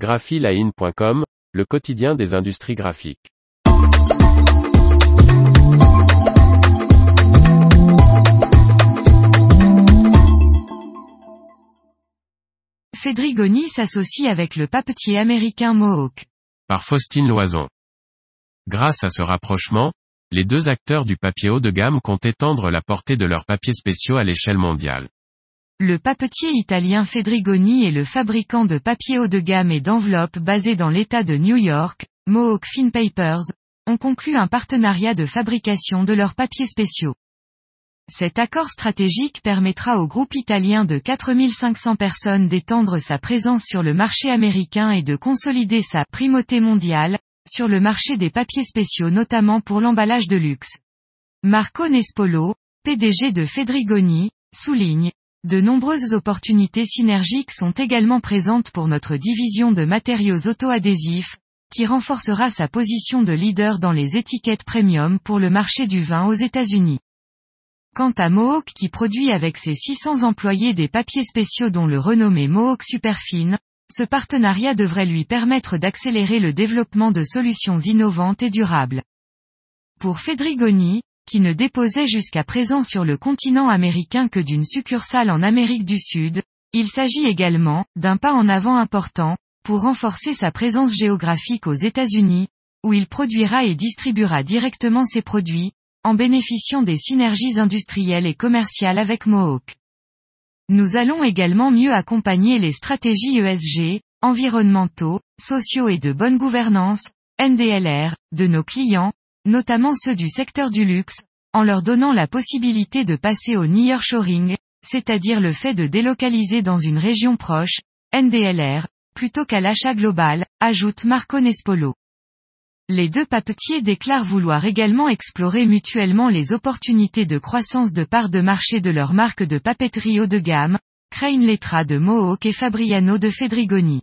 graphiline.com, le quotidien des industries graphiques. Fedrigoni s'associe avec le papetier américain Mohawk. Par Faustine Loison. Grâce à ce rapprochement, les deux acteurs du papier haut de gamme comptent étendre la portée de leurs papiers spéciaux à l'échelle mondiale. Le papetier italien Fedrigoni est le fabricant de papier haut de gamme et d'enveloppes basé dans l'État de New York, Mohawk Fin Papers, ont conclu un partenariat de fabrication de leurs papiers spéciaux. Cet accord stratégique permettra au groupe italien de 4500 personnes d'étendre sa présence sur le marché américain et de consolider sa primauté mondiale, sur le marché des papiers spéciaux notamment pour l'emballage de luxe. Marco Nespolo, PDG de Fedrigoni, souligne, de nombreuses opportunités synergiques sont également présentes pour notre division de matériaux auto-adhésifs, qui renforcera sa position de leader dans les étiquettes premium pour le marché du vin aux États-Unis. Quant à Mohawk qui produit avec ses 600 employés des papiers spéciaux dont le renommé Mohawk Superfine, ce partenariat devrait lui permettre d'accélérer le développement de solutions innovantes et durables. Pour Fedrigoni, qui ne déposait jusqu'à présent sur le continent américain que d'une succursale en Amérique du Sud, il s'agit également, d'un pas en avant important, pour renforcer sa présence géographique aux États-Unis, où il produira et distribuera directement ses produits, en bénéficiant des synergies industrielles et commerciales avec Mohawk. Nous allons également mieux accompagner les stratégies ESG, environnementaux, sociaux et de bonne gouvernance, NDLR, de nos clients, notamment ceux du secteur du luxe, en leur donnant la possibilité de passer au nearshoring, c'est-à-dire le fait de délocaliser dans une région proche, NDLR, plutôt qu'à l'achat global, ajoute Marco Nespolo. Les deux papetiers déclarent vouloir également explorer mutuellement les opportunités de croissance de part de marché de leur marque de papeterie haut de gamme, Crane Letra de Mohawk et Fabriano de Fedrigoni.